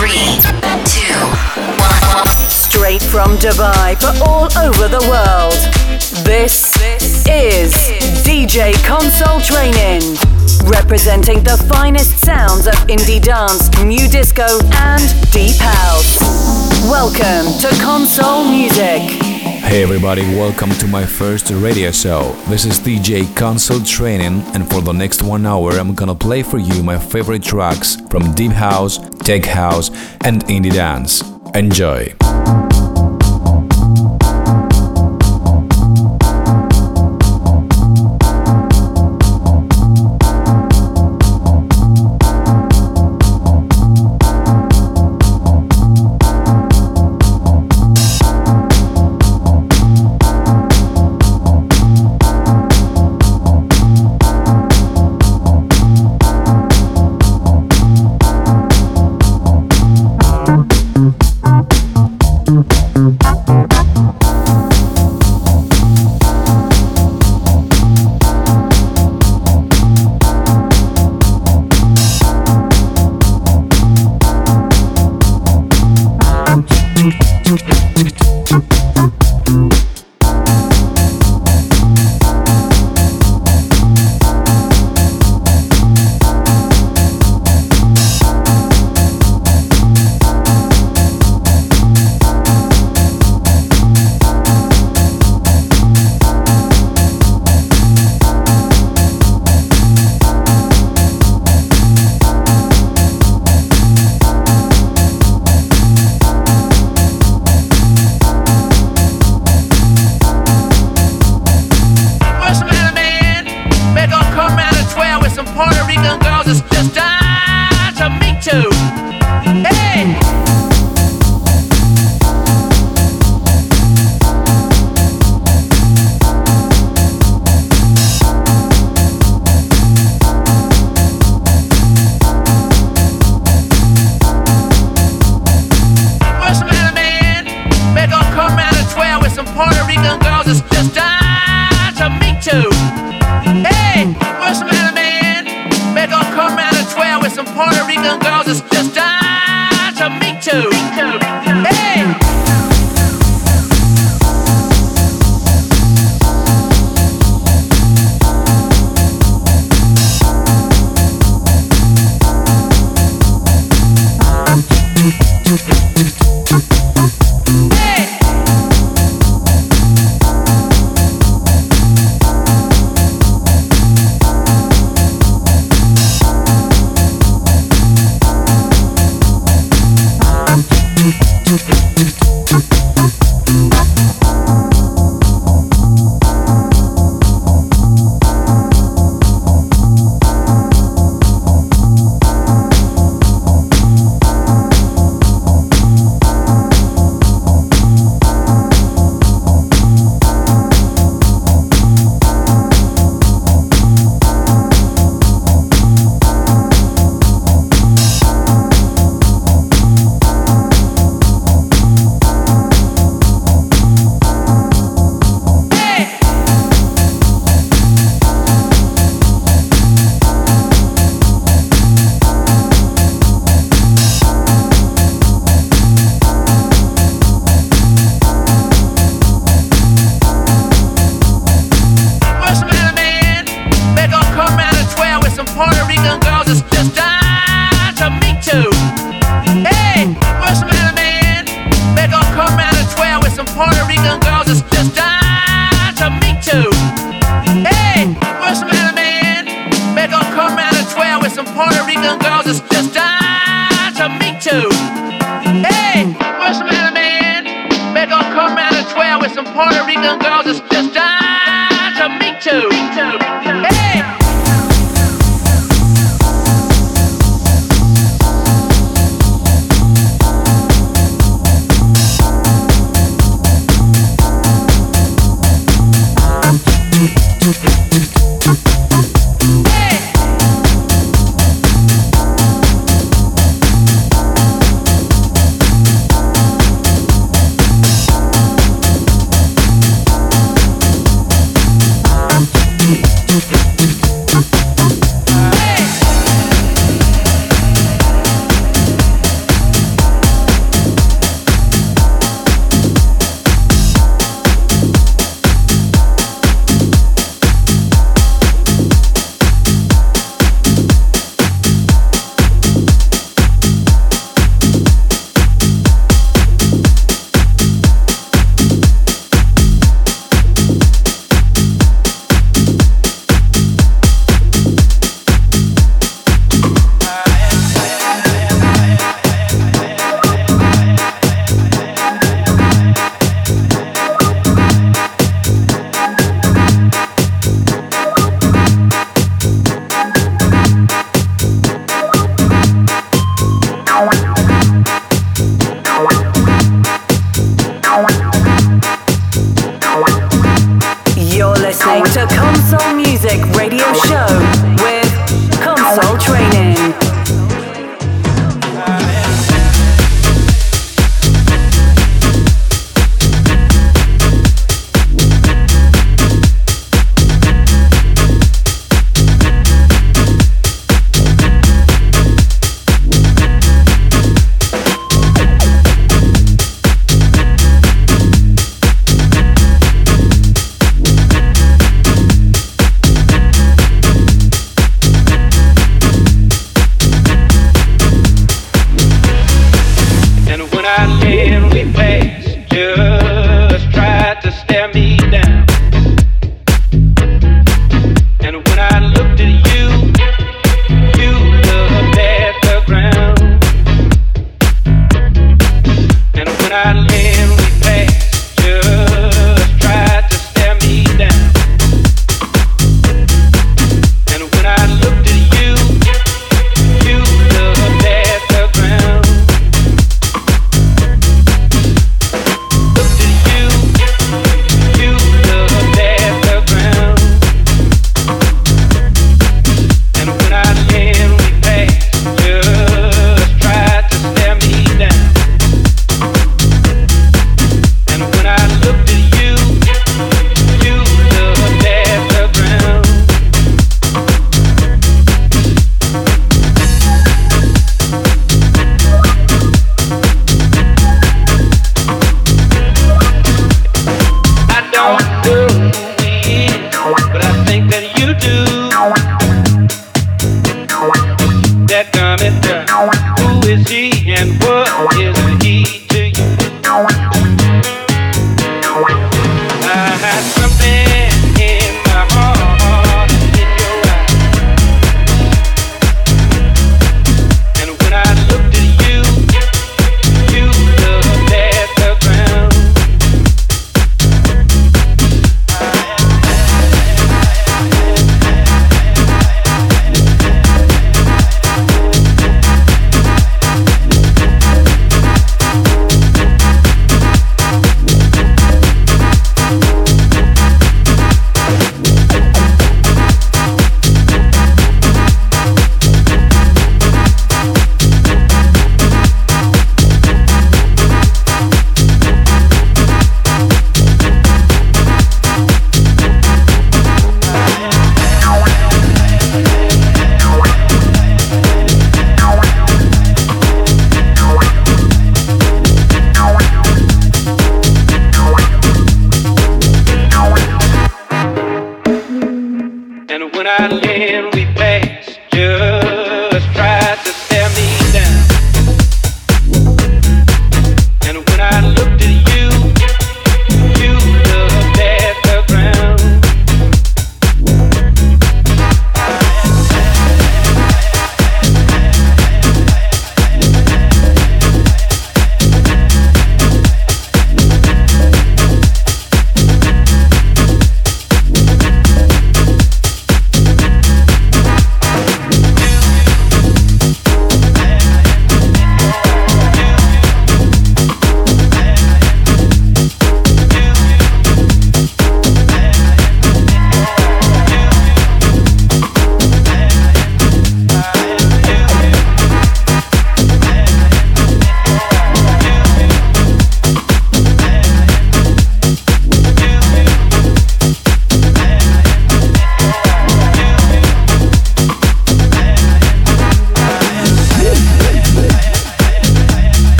Three, two, one. Straight from Dubai for all over the world. This is DJ Consoul Trainin. Representing the finest sounds of indie dance, new disco, and deep house. Welcome to Consoul Music. Hey everybody, welcome to my first radio show. This is DJ Consoul Trainin, and for the next one hour, I'm gonna play for you my favorite tracks from Deep House, Tech House, and Indie Dance. Enjoy! some Puerto Rican girls it's just die to me too. Soul Music that coming? Uh, who is he and what is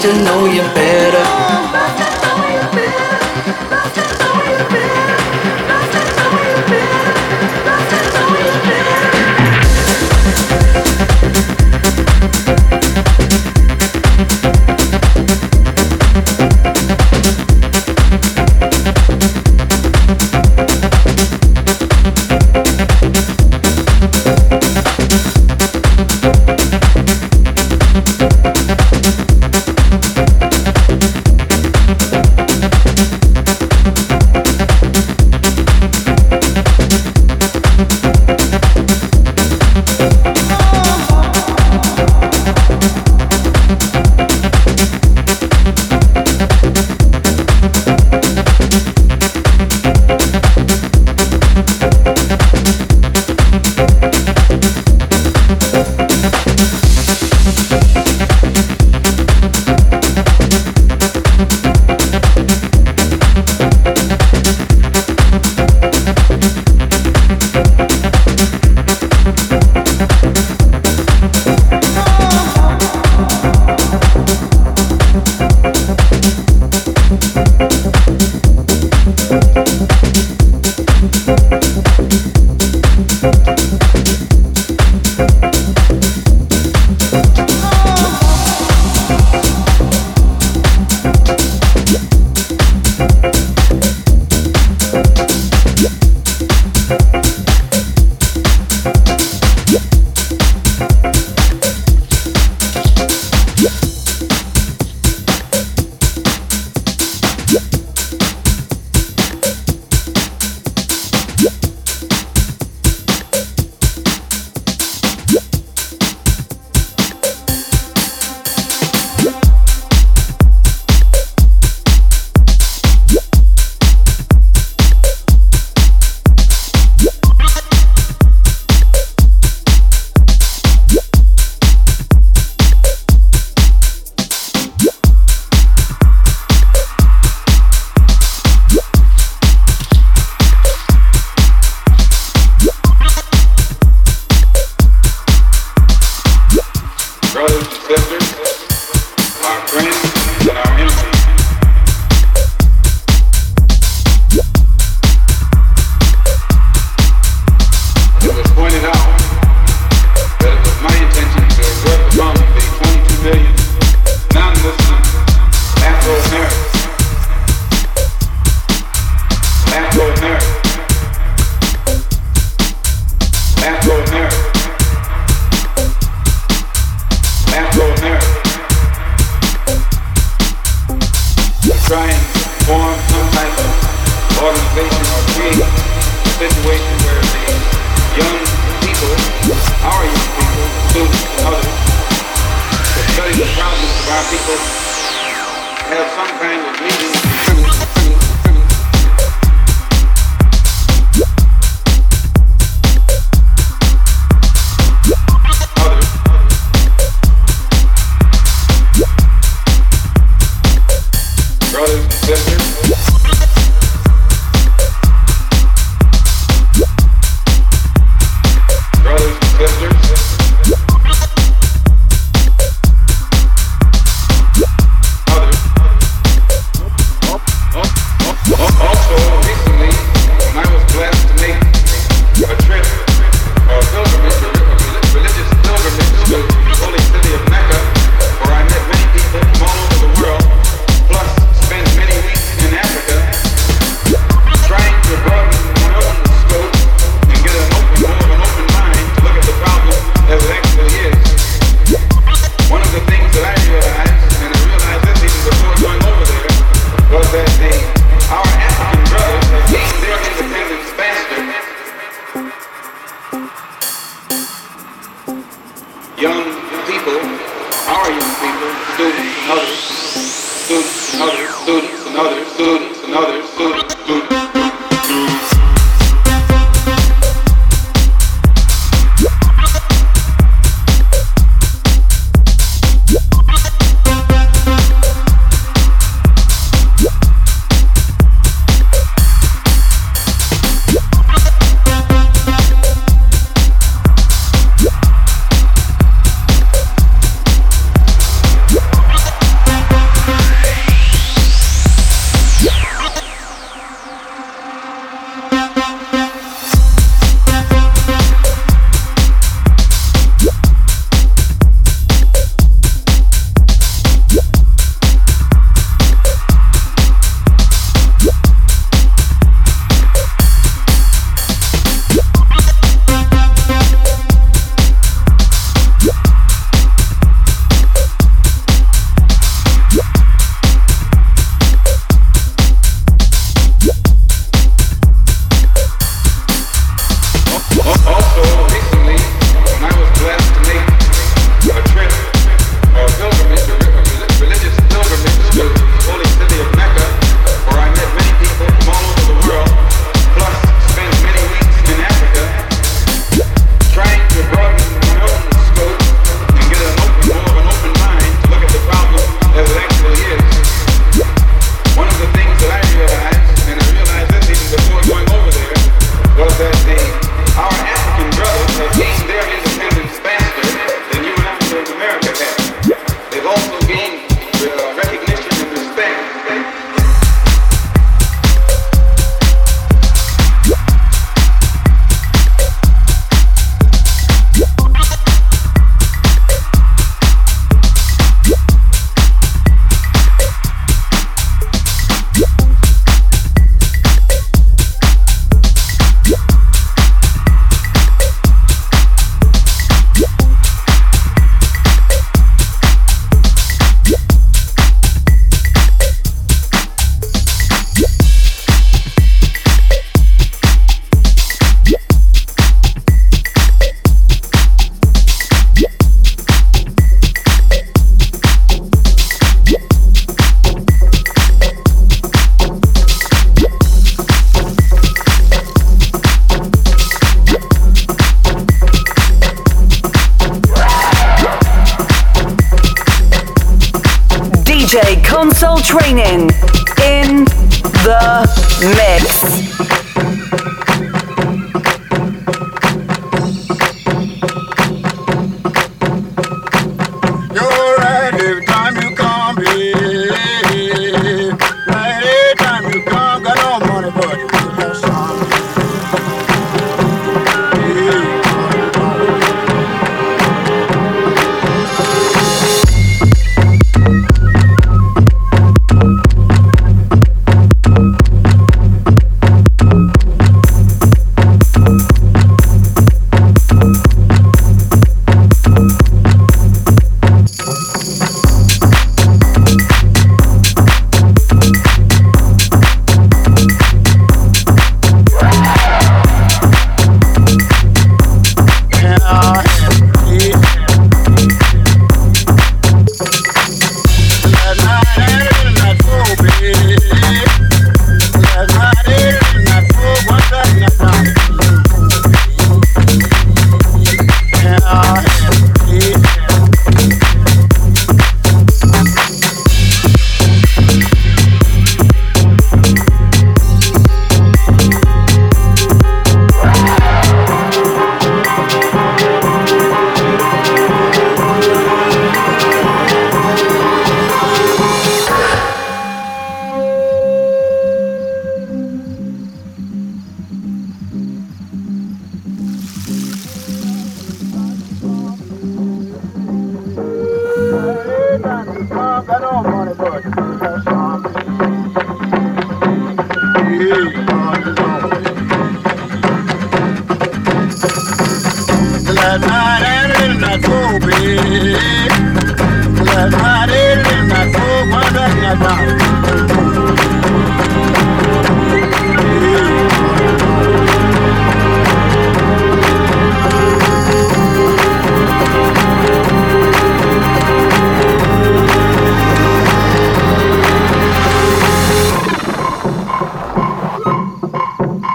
to know you better.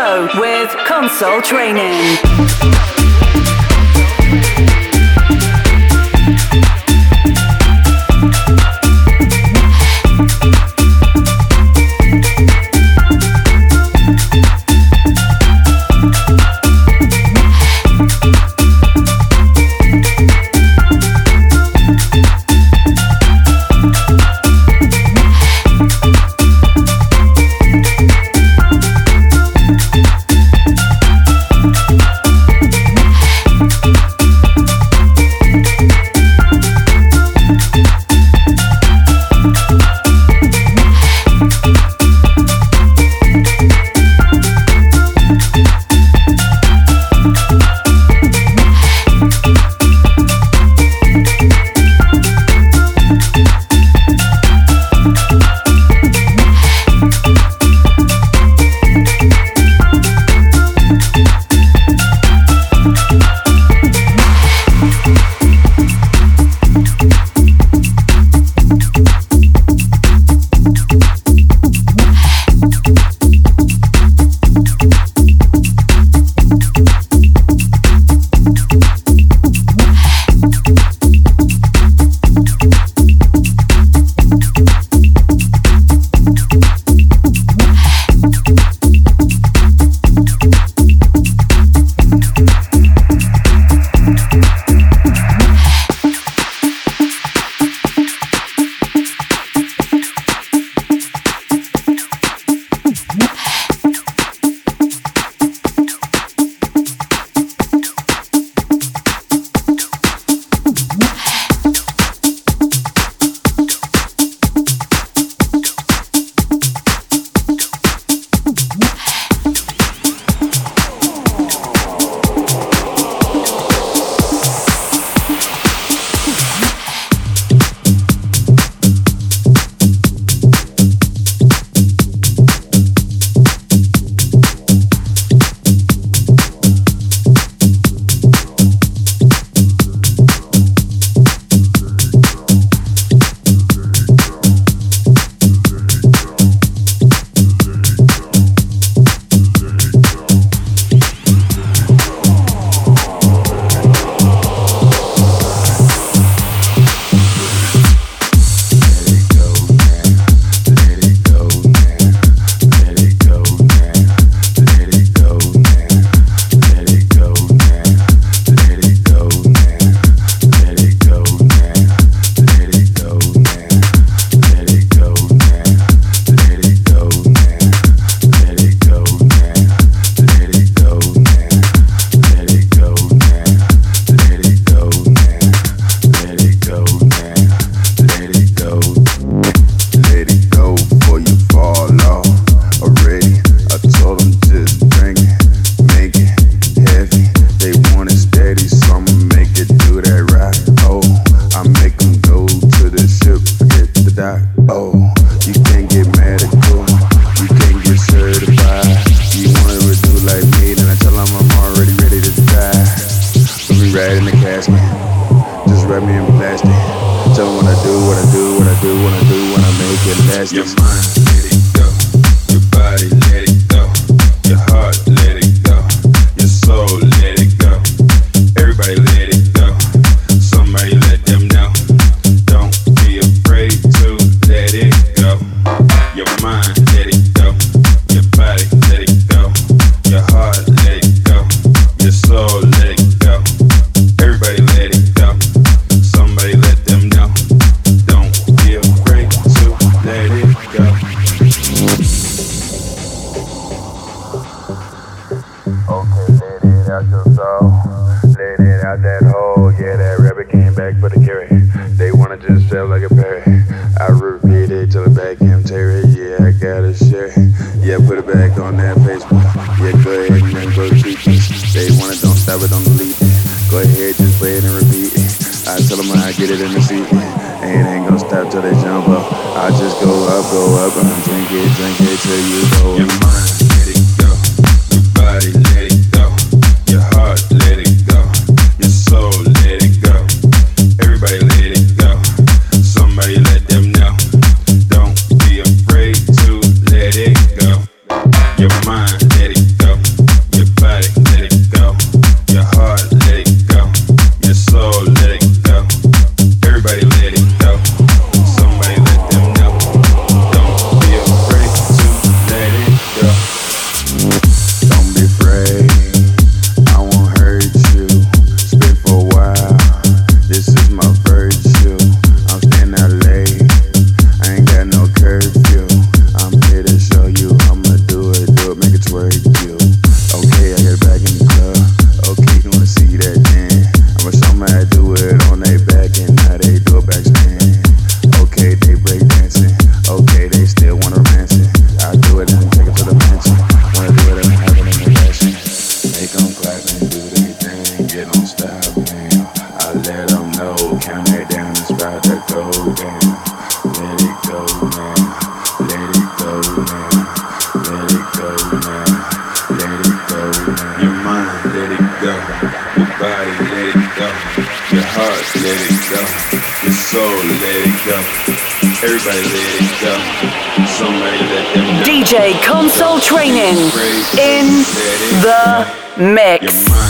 show with Consoul Trainin. let it go. Your soul, let it go. Everybody, let it go. Somebody, let them go. DJ Consoul Trainin in the mix.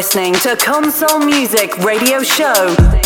Listening to Consoul Music Radio Show.